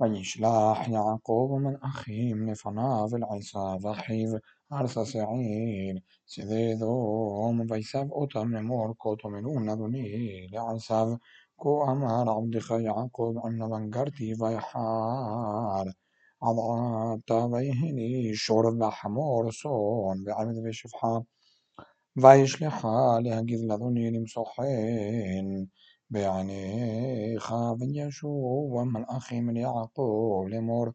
וישלח יעקב מלאכים לפניו אל עשיו אחיו ארצה שעיר שדה אדום ויסב אותם לאמור כה תאמרון אדוני לעשיו כה אמר עבדך יעקב עם לבן גרתי ויחר עד עתה ויהי לי שור וחמור צאן ועבד ושפחה וישלחה להגיד לאדוני למצוא חן بيعني خاف يشوف من أخي من يعقوب لمر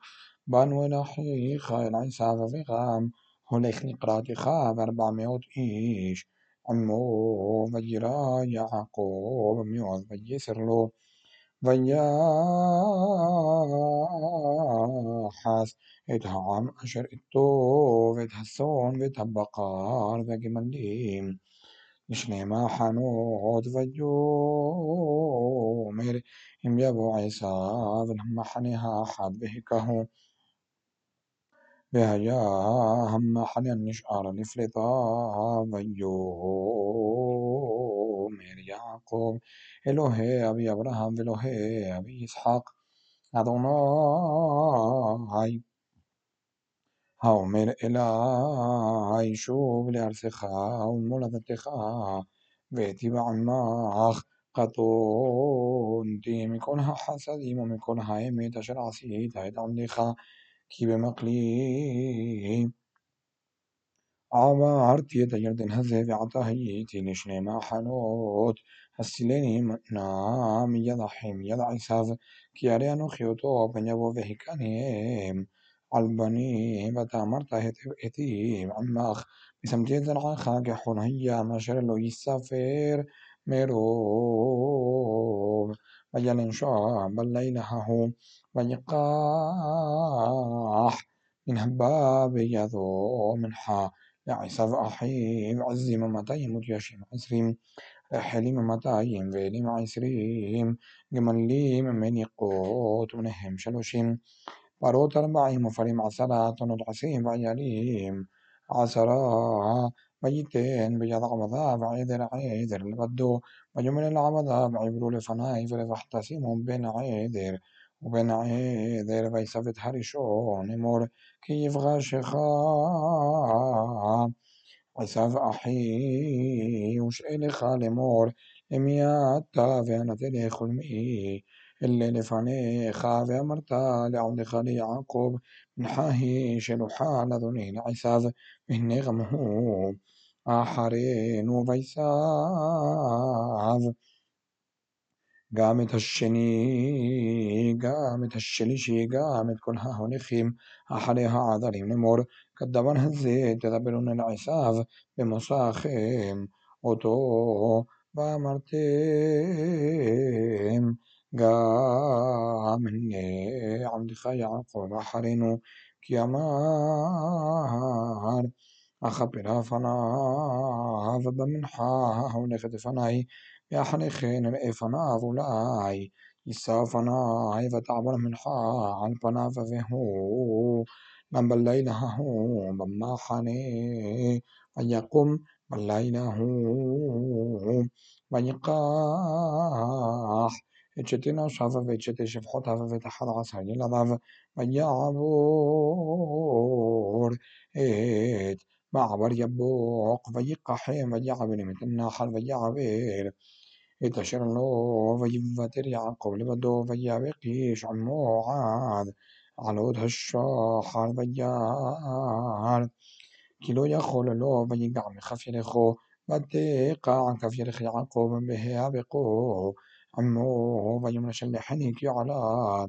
بأن ونحي خير عيسى في غام. هليخ نقراتي خاب أربعمائة إيش؟ عمو فجرا يعقوب ميوز فجسر له فيا حاس اتهام أشر التوف اتهسون بتبقار ذاك مليم. מחנות ויאמר אם יבוא עשיו אל המחנה האחד והכהו והיה המחנה הנשאר לפלטה ויאמר יעקב אלוהי אבי אברהם ואלוהי אבי יצחק אדוני האומר אלי שוב לארצך ולמולדתך ואיטיבה עמך קטונתי מכל החסדים ומכל האמת אשר עשית את עבדך כי במקלי עברתי את הירדן הזה ועתה הייתי לשני מחנות הסילני נא מיד אחים מיד עשיו כי הרי אנוכי אותו פן יבוא והכניהם البني بتامر تهتيم عمخ بسمتي زرعها مشار لو يسافر مروب وجل انشاء الليل هاهو ويقاح من هباب يذو من حا يعسف أحيم عزي متيم متيشم عسريم حليم متايم فيلم عسريم جمليم من يقوت منهم شلوشيم. පරෝතරමයි عسرا تنود عسيم بعياليم عسرا ميتين بيضع مذاب عيدر عيدر البدو. وجمل العمذاب عبروا لفنايفر فاحتسمهم بين عيدر. وبين عيدر فيسفت هرشون مور كيف غاشخا. عساف أحي وشئل خالمور لمياتا فينا تلي خلمي اللي لفنيخ وأمر طالع لخلي يعقوب من حهيش لحال ذني العثاذ من نغمه آحرين بيثاذ גם את השני, גם את השלישי, גם את כל ההונכים אחרי העדרים לאמור, כדבר הזה תדברון אל עשיו במוסכם אותו, ואמרתם. が من عبدك يعقوب أحرنوا كيمار أخبرها فنا وبمن حولك تفناي يحرخين الإفنا ظلاي. يسافنا إذا تعبر من حال فنا ففهو. من بليله بما حني ويقوم بليله ويقاح Eçetinaş hafif ve çeteşif hot hafif ve tehad asar yelad hafif ve yağbur et معبر يبوق فيقع حين فيعبر مثل النحل فيعبر يتشر له فيفتر يعقوب لبدو فيبقيش عمو عاد على وجه الشاحر فيار كيلو يخول له فيقع من خفير خو. فتيقع عن كفير يعقوب به يبقوه أمه ويمشلحنك على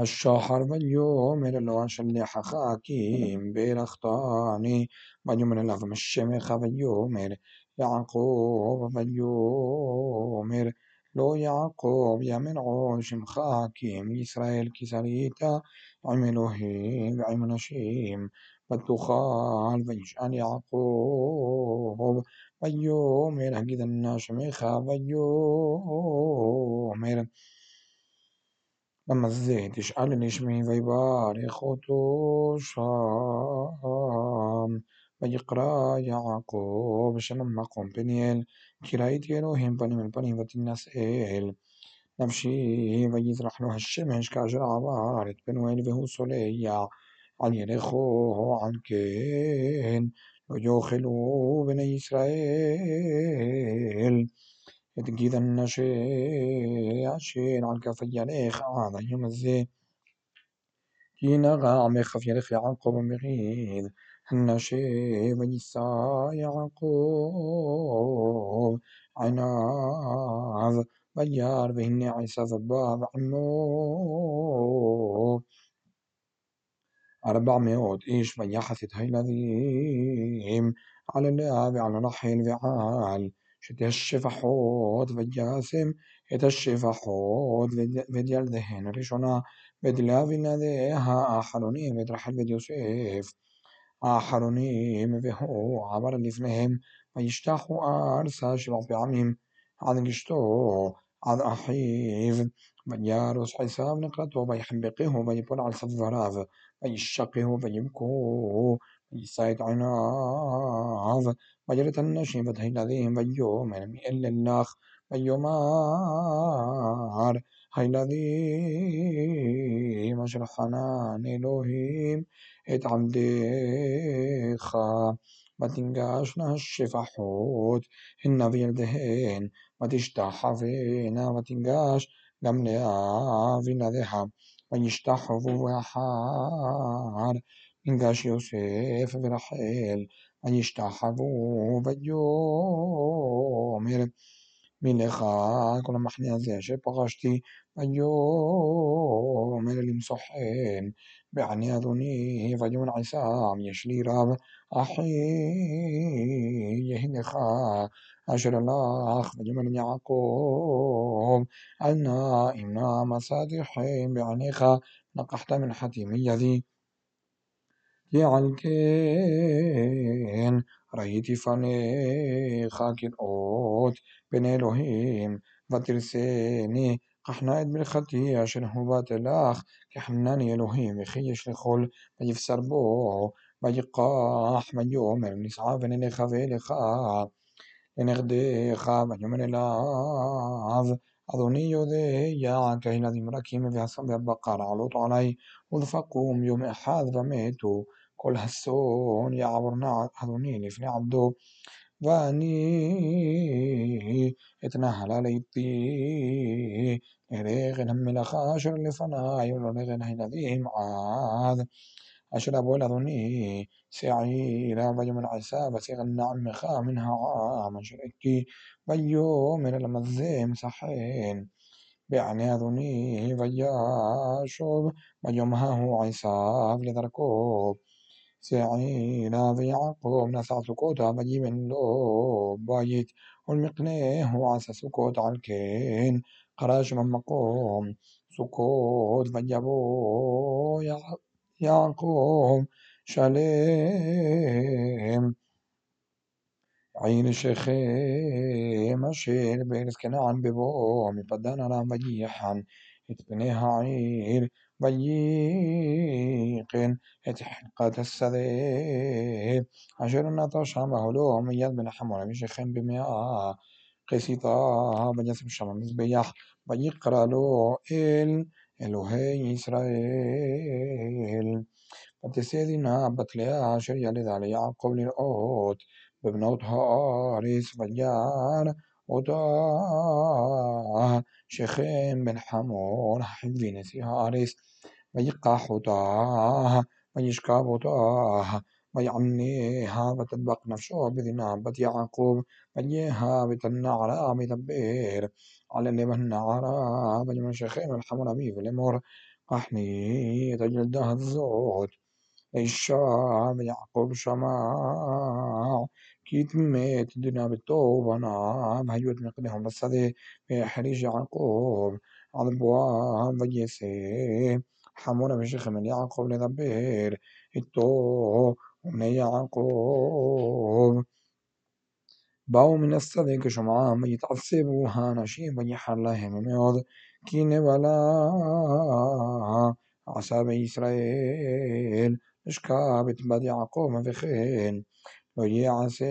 الشهر واليوم لو شلح بير أختاني ويوم لغم الشمخ ويومر يعقوب ويومر لو يعقوب يمن عوشم خاكيم إسرائيل كسريتا عملوهيم وعملشيم فتخال ويشأل يعقوب ايو ميرا حقيد الناش ميخا ايو ميرا لما الزيت يشعلني شمي فيباري خطو شام ويقرا يعقوب شنما مقوم بنيل كرايتي روهم بني من بني فتنس إيل نمشي ويزرح له الشمش كاجر عبارت بنويل فهو سوليا عن ريخو عن كين ويوخلوا بني إسرائيل. يتجدن شيء عشين على كفيان إخ يوم الزين. كينا غامي إخف يليخ يعقوب مغيد النشي ويسا يعقوب؟ عناذ بيار بهن عيسى ذباب عمو أربع مئات إيش ויחס את הילדים על לאה ועל רחל ועל שתי השפחות וישם את השפחות ואת ילדיהן הראשונה ואת לאה ונדיה האחרונים ואת רחל ואת יוסף האחרונים והוא עבר לפניהם וישתחו ארצה שבע פעמים עד אשתו عن أحيف من يارس حساب نقرت وما يحبقه ويحبقه ويبن على الضراب ويشقه ويبكوه يسايد عناف وجرة النشيب تهيل عليهم ويوم إلا الناخ. ويمار هيلذي مشرحنا نلوهيم إت عمديخا ما تنقاشنا الشفحوت في الدهين ותשתחווינה ותנגש גם לאה וילדיה וישתחוו אחר ינגש יוסף ורחל וישתחוו ויאמר מלך כל המחנה הזה אשר פגשתי ויאמר למצוא חן בעיני אדוני ויאמר עשיו יש לי רב אחי יהי לך אשר הלך ויאמר יעקב אל נא אם נא מצאתי חן בעיניך לקחת מנחתי מידי כי על כן ראיתי פניך כראות פני אלוהים ותרסני קח נא את ברכתי אשר הובאת לך כי חנני אלוהים וכי יש לכל ויבשר בו ויקח ויאמר נסעה ונלך ואליך לנכדיך ויאמר אליו אדוני יודע כי הילדים רכים והבקר עלות עלי ודפקום יום אחד ומתו כל השון יעבור נע אדוני לפני עבדו ואני אתנהל עליתי לרגל המלאכה אשר לפניי ולרגל הילדים עד אשר אבוא אל אדוני سعيلة بجو من العسى بسيغ النعم خا منها غا من شركي بيو من المزيم صحين بعني أذني بيا شوب. بيوم ها هو عسى عساب سعي سعينا في عقوب نسع سكوتا بجي من لوب. بايت والمقنيه عسى سكوت عالكين قراش من مقوم سكوت فجبو يعقوم שלם עיר שכם אשר בארץ כנען בבוא מפדן ארם ויחן את פני העיר וייחן את חלקת השדה אשר נטש המהלו מיד בן חמור משכם במאה כסיתה וישם שם המזבח ויקרא לו אל אלוהי ישראל Decision بتلاقيها عشان يلد عليها عن قبل القوت ببنوتها ريس مليان ودا شيخين بن حمون حبي نسيها ريس ويقاح ودا ويشكاب ودا ويعنيها بتبق نفسه بذنابة يعقوب. ويها بتنعرى بتبير على اللي بنعرى بجمع شيخين بن حمون أبي في الأمور. أحني تجلدها الزوت. الشعب يعقوب شمع كتمة الدنيا بالطوبة نعم هيوت مقدهم بس في حريج يعقوب على عضبوان ضيسي حمونا بشيخ من يعقوب لدبير التو ومن يعقوب باو من الصديق شيء من نشيب يحلهم ميوض كين ولا عصاب إسرائيل אשכב את בת יעקב וכן לא יעשה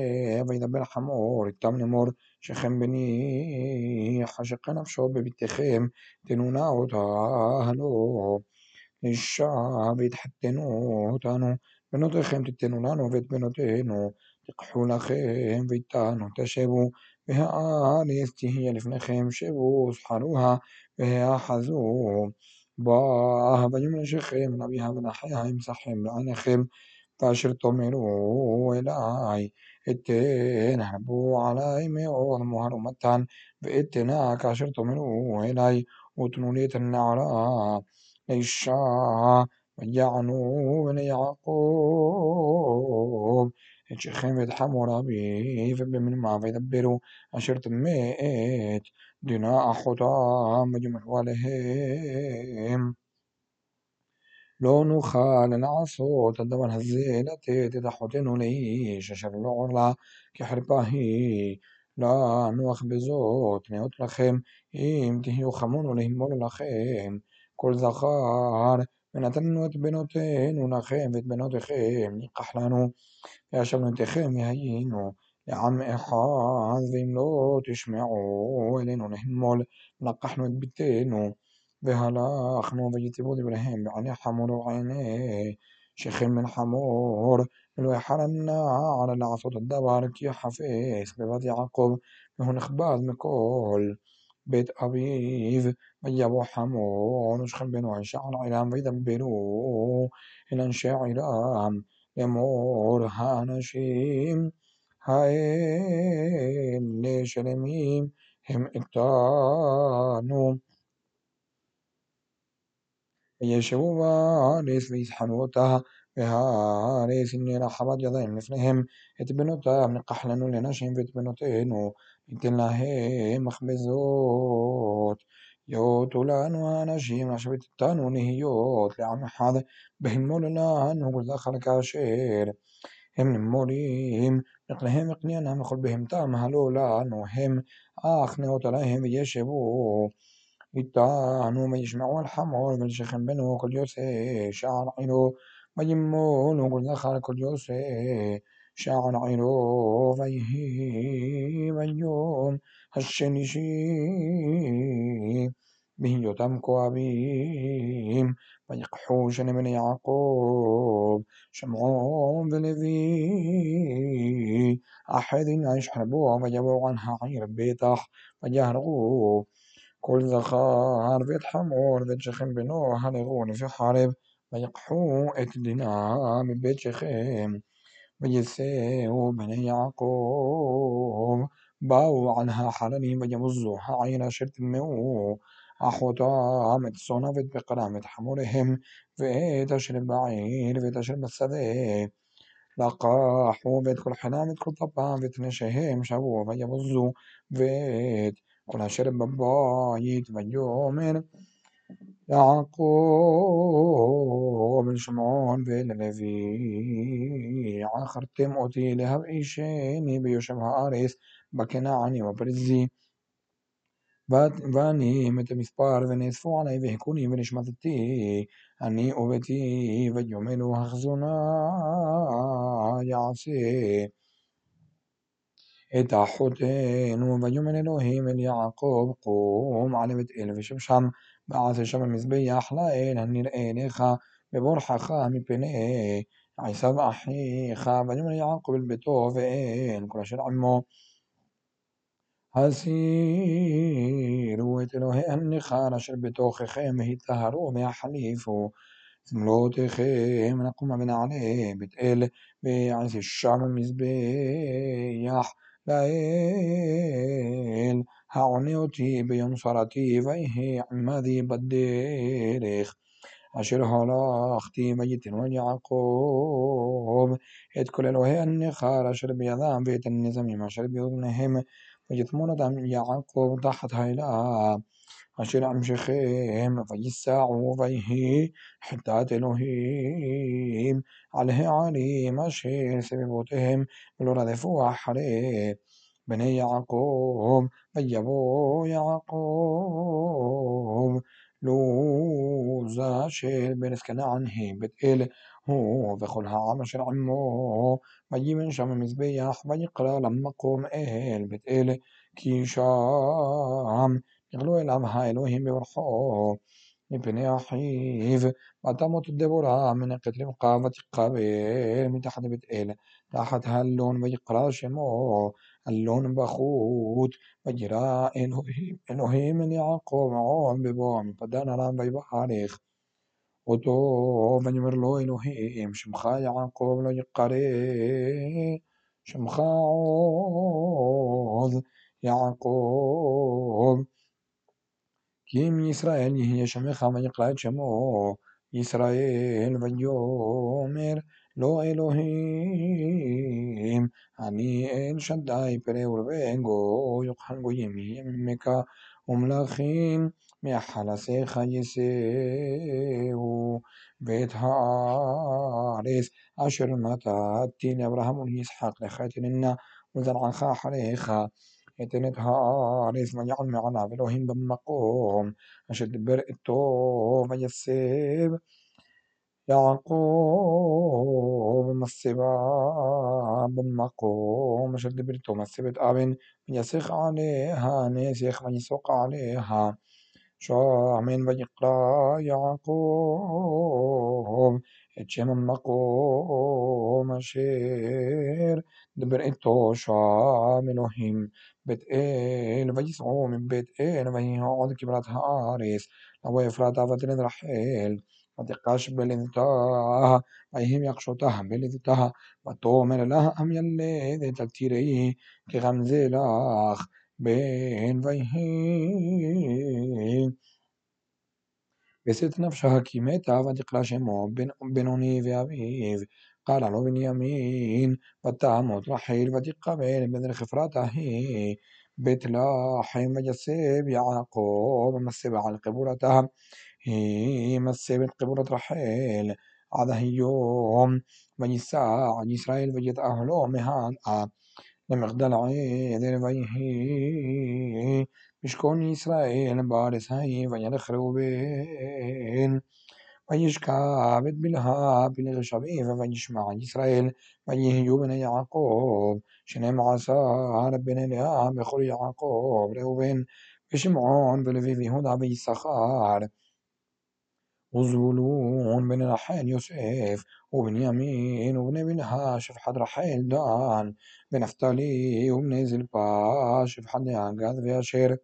וידבר חמור איתם לאמור שכם בני חשק נפשו בביתכם תנונה אותה לו אישה והתחתנו אותנו בנותיכם תתנו לנו ואת בנותינו תיקחו לכם ואיתנו תשבו והארץ תהיה לפניכם שבו זחלוה והאחזו وهبني من شيخهم نبي هبنا حيهم صحهم لعنخهم فأشر تمروا إلهي اتين هبو علي مئوض مهر ومتان بإتنا كأشر تمروا إلهي وتنوليتن على إشاء وجعنوا يعقوب اتشخمت حمورابي فبمن ما فيدبروا أشر تميت دناء خطاهم وجمحوالهم لو نخال نعصو تدوان هزيلة تتحوتن ليش أشر العرلا كحرباهي لا نوخ بزوت نيوت لخيم إيم تهيو خمون لهم لخيم. كل زخار ונתנו את בנותינו לכם ואת בנותיכם ניקח לנו וישבנו אתכם והיינו לעם אחד ואם לא תשמעו אלינו נהמול לקחנו את ביתנו והלכנו ויציבו דבריהם בעיני חמור ובעיני שכם בן חמור ולא יחל הנער לעשות הדבר כי יחפש בבת יעקב והוא נכבד מכל بيت أبيذ ميب حمون وشخم بن وعشان علام ويدا بنو إن شاعلام لمور هانشيم هاين ليش لميم هم إلتانو. يشبوا وانيس ويسحنوتها بها ليس إني رحمت يضين لفنهم. اتبنوتا من قحلنو لنشهم فتبنوتينو يمكن لهي مخبزوت يوت ولانو ما نشبت تانو نهيوت لعم حاض بهم مولا نقول دخل كاشير هم نموليهم نقلهم قنينا نقول بهم تام هلو هلولا نوهم آخ نوت عليهم يشبو يتانو ما يجمعوا الحمول من شيخن بنو كل يوسي شعر عينو ما يمون وقل دخل كل يوسي شعر عينيه من يوم هشنشي به يتم كوابيم ويقحوش من يعقوب شمعون بلذي أحد عيش يشربوه ويبو عنها عير بيتخ ويهرغوه كل ذخار في الحمور ذا شخم بنوها لغون في حرب ويقحو اتدنا من بيت شخم שכם ויסעו בני יעקב באו על החללים ויבוזו העיר אשר טמאו אחותם את צאנה ואת בקרם ואת חמוריהם ואת אשר בעיר ואת אשר בשדה לקחו ואת כל חינם ואת כל טפם ואת נשיהם שבו ויבוזו ואת כל אשר בבית ויאמר יעקב בן שמעון וללוי עכרתם אותי להבאישני ביושב הארץ בכנעני ובפריזי ואני את המספר ונאספו עלי והכוני ונשמטתי אני וביתי ויאמרו החזונה יעשה את אחותינו ויאמר אלוהים אל יעקב קום עלה בית אל ושב שם ועשה שם המזבח לאל הנראה לך בבורחך מפני עשיו אחיך ויאמר יעקב אל ביתו ואל כל אשר עמו הסירו את אלוהי הנכר אשר בתוככם והיטהרו והחליפו שמלותיכם נקומה ונעלה בית אל ועשה שם המזבח לאל هعنيوتي بيمصرتي فيه عمادي بدي ريخ أشير هلاختي ميت ويعقوب إت كل الوهي أني خار أشير بيضام بيت النزميم أشر بأذنهم ويثمون يعقوب تحت هيلا. أشير أمشخهم فيساعوا فيه حتى تلوهيم. عليه عليم أشير سببوتهم ولو فوح حرير סביבותיהם ולא רדפו אחרי בני יעקב ויבוא יעקב לוזה של בנס כנען היא בית אל הוא וכל העם אשר עמו ויבן שם המזבח ויקרא למקום אל בית אל כי שם יגלו אליו האלוהים בברכו מפני אחיו, ותמות דבורה מנקת רבקה ותקבל מתחת לבית אל, תחת הלון ויקרא שמו הלון בחוט, וירא אלוהים, אלוהים אל יעקב עוד בבוא מפדן ארם ויברך אותו, ויאמר לו אלוהים שמך יעקב לא יקרא שמך עוז יעקב כי אם ישראל יהיה שמך ויקרא את שמו ישראל ויאמר אלוהים אני אל שדי פרא ורבה גוי יאכל גויים יהיה ממך ומלכים מאחלסיך יישאו ואת הארץ אשר נתתי לאברהם וליצחק לך אתננה וזרעך אחריך אתן את הארץ ויען מעליו אלוהים במקום אשר דיבר איתו ויסב يعقوب مصباب مقوم شد برتو مسبت أبن من يسخ عليها نسيخ من يسوق عليها شو من ويقرا يعقوب اتشم مقوم شير دبر انتو شام الوهيم بيت ايل ويسعو من بيت ايل ويهعود كبرات هاريس لو افراد عفتن رحيل ما تقاش تاها أيهم يقشطها بالذي تاها وتؤمر لها أم يلد تكتيريه كغمز لاخ بين فيه بسيت نفسها كي ميتا وتقرا شمو بنوني في أبيب قال له بنيامين وتعمد رحيل وتقبل من الخفرات هي بيت لاحم وجسيب يعقوب مسيب على قبورتها על קבורתה היא מסבת קבורת רחל עד היום וייסע ישראל וידעהו לו מהלאה למגדל עדר ויהי משכון ישראל בארץ ההיא וילך ראובן וישכב את בלהה בלרש אביו וישמע ישראל ויהיו בני יעקב שנים עשר בני לאה בכל יעקב ראובן ושמעון ולוי ויהודה ויששכר وزبولون بن رحيل يوسف وبنيامين وبن بلها شفحد رحيل دان. بنفتالي وبن زلبا شفحد يعقاد وأشير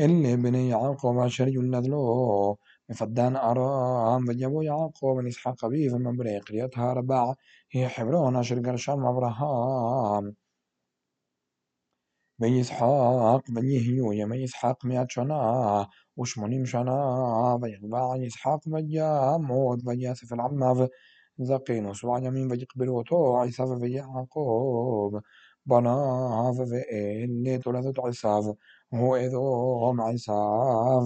اللي بني يعقوب يولد له مفدان أرام وجابوا يعقوب بن إسحاق أبيه من بري قريتها ربع هي حبرون أشر قرشام أبراهام. ויצחק ויהיו ימי יצחק מאת שנה ושמונים שנה ויגבע יצחק ויעמוד ויאסף אל עמיו זקן שבע ימים ויקבלו אותו עשיו ויעקב בניו ואלה תולדות עשיו הוא אדום עשיו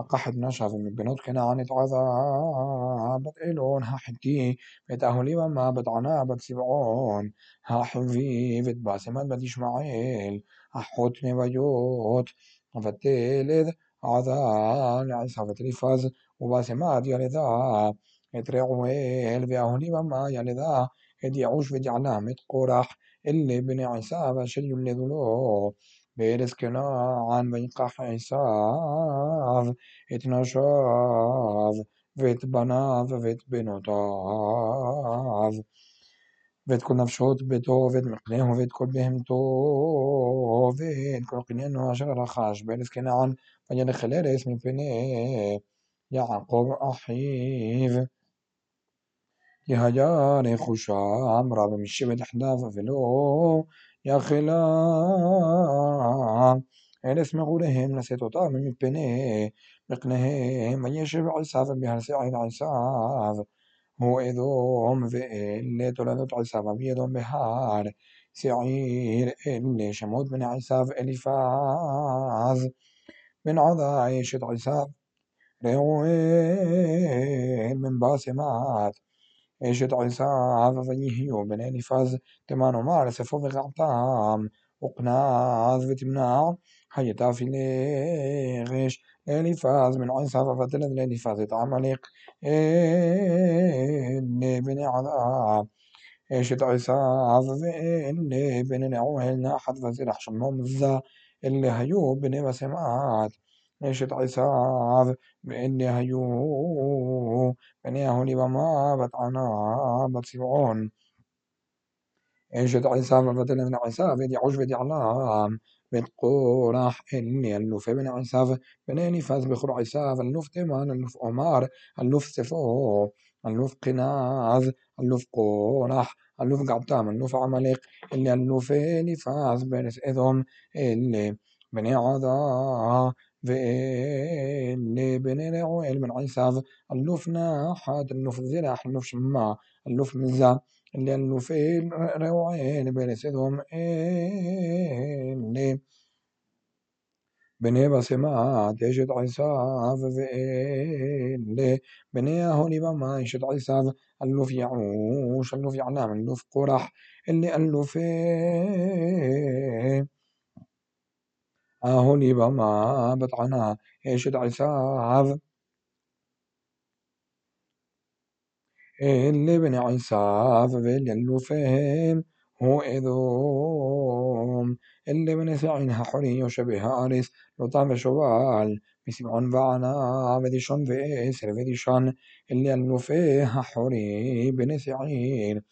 أقحت نشعة بنطق عن العذاب. إلون هحكي بتأهلي وما بتعنا بتسبعون هحفي بديش معيل أحوتني ويوت فتيلد عذان يعني عيسى فتلفز وباسمات يلدا يترعويل بأهلي وما يلدا بدي عنا متقرح اللي بن عيسى بشري اللي ذلو וג'עלם את קורח אלה בני עשיו אשר יולדו לו בארץ כנען ויקח עשיו את נשיו ואת בניו ואת בנותיו ואת כל נפשות ביתו ואת מקנהו ואת כל בהמתו ואת כל קניינו אשר רכש בארץ כנען וילך אל ארץ מפני יעקב אחיו כי היה רכושם רב משבט יחדיו ולא يا يخلان أن اسمعوا لهم نسيت طعم من بنيه مقنهم أن يشب عصاف بهرسع العصاف هو إذوم ذئل تولدت عصاف بيدهم بهار سعير إلي شمود بن عصاف إليفاز من عضا عصاف ريوين من باسمات جدعسا عذضيه بنين فاز تمانو مار سفوف غعطام وقنا عذبت منها حيتا في ليغش الفاز من عيسى ففتلت الالفاز تعملق اللي بن عذاب إيش تعيسى عذب اللي بن نعوهلنا حد فزير حشمهم الزا. اللي هيوب بن بسمات إيشت عصاف اللي هيو بني هوني بما بتعنا بتسبعون عصاف بدل عصاف دي عجب دي علام. بن قورح إني اللوف بن عصاف بن نفاس بخر عصاف اللوف تمان اللوف أمار اللوف سفو اللوف قناز اللوف قورح اللوف قعتام اللوف عملق اللي اللوف نفاس بنس إذهم اللي بني عذا واللي بني رعويل من عصاف اللوف ناحات اللوف زرح اللوف شما اللوف مزا اللي اللوف روعين بنس إذهم اللي بني بسمات يشد عصاف اللي بني هوني بما يشد عصاف اللوف يعوش اللوف يعلام اللوف قرح اللي اللوف هوني بما بطعنا يشد عصاف إللي بني عصاف اللي اللوفهم هو إذوم. إللي بني سعينها حري وشبه آرس لطام شوال. بسمعون بعنا بديشون بإسر بديشون. إللي اللوفيها حري بني سعين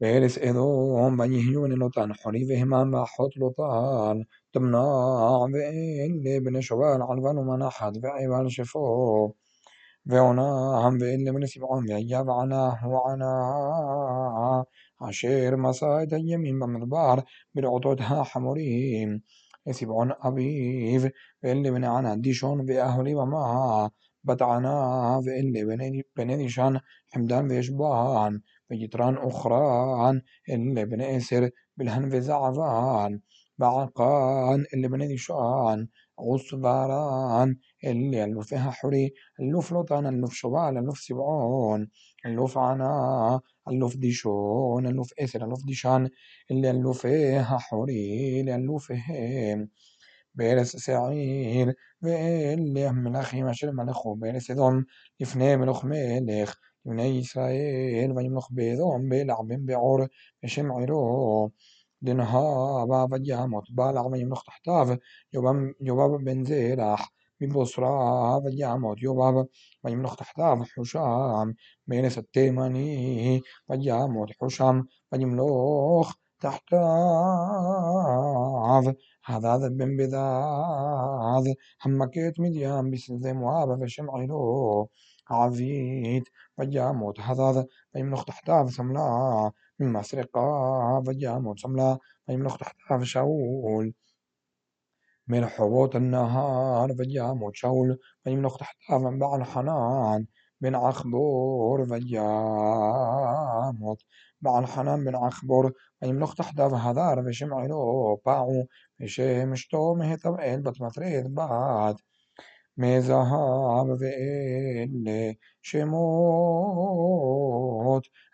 بيرس إذوم. بنيهيون لطان حري فهما ما حط لطان. تمنع اللي بني شوال علبان ومنحت بعبال شفوه ועונם ואלה בני סמעון והיה וענה וענה אשר מסע את הימים במדבר ברעותות החמורים לסבעון אביו ואלה בני ענה דישון ואהולי במה בת ענה ואלה בני דישן חמדן וישבן ויתרן אוכרן אלה בני עשר בלהן וזעבן بعقان اللي بنادي شعان عصبران اللي اللو فيها حري اللو فلوطان اللو في شبال اللو في سبعون اللو في عنا اللو في ديشون اللو في إسر اللو في ديشان اللي اللو فيها حري اللي اللو فيهم بيرس سعير واللي ملخي مشر ملخو بيرس ذم לפני מלוך מלך לבני ישראל וימלוך באדום בלעבים בעור בשם עירו لنهار וימות בלע וימלוך תחתיו יובב בן זרח מבוסרה וימות יובב וימלוך תחתיו חושם מארץ התימני וימות חושם וימלוך תחתיו הדד בן בדד המכה את מדיין בשדה מואב ושם עירו עבית וימות הדד וימלוך Masrecaba vayamos la يملخ تحتها شاول. من حبوط النهار فجام شاول. ويملخ تحتها منبع الحنان من عخبور فجامط مع الحنان بن عخبور ويملخ تحتها هذار في شمعلو باعو في شمشتو مهتم بتمثريت بعد. مذهب اللي شموت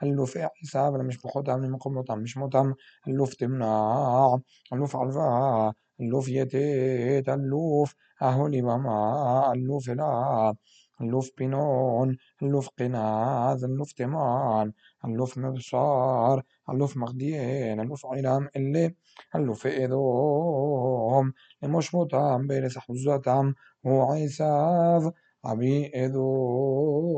اللوف حساب مش بخدام لمقمطم مش مطم اللوف تمنع اللوف عرفا اللوف يتيت اللوف أهولي بما اللوف لا اللوف بنون اللوف قناذ اللوف تمان اللوف مبصار اللوف مغديين اللوف علام اللي اللوف إذوم لمش مطام بيرس حزتم عيساف عبي إذوم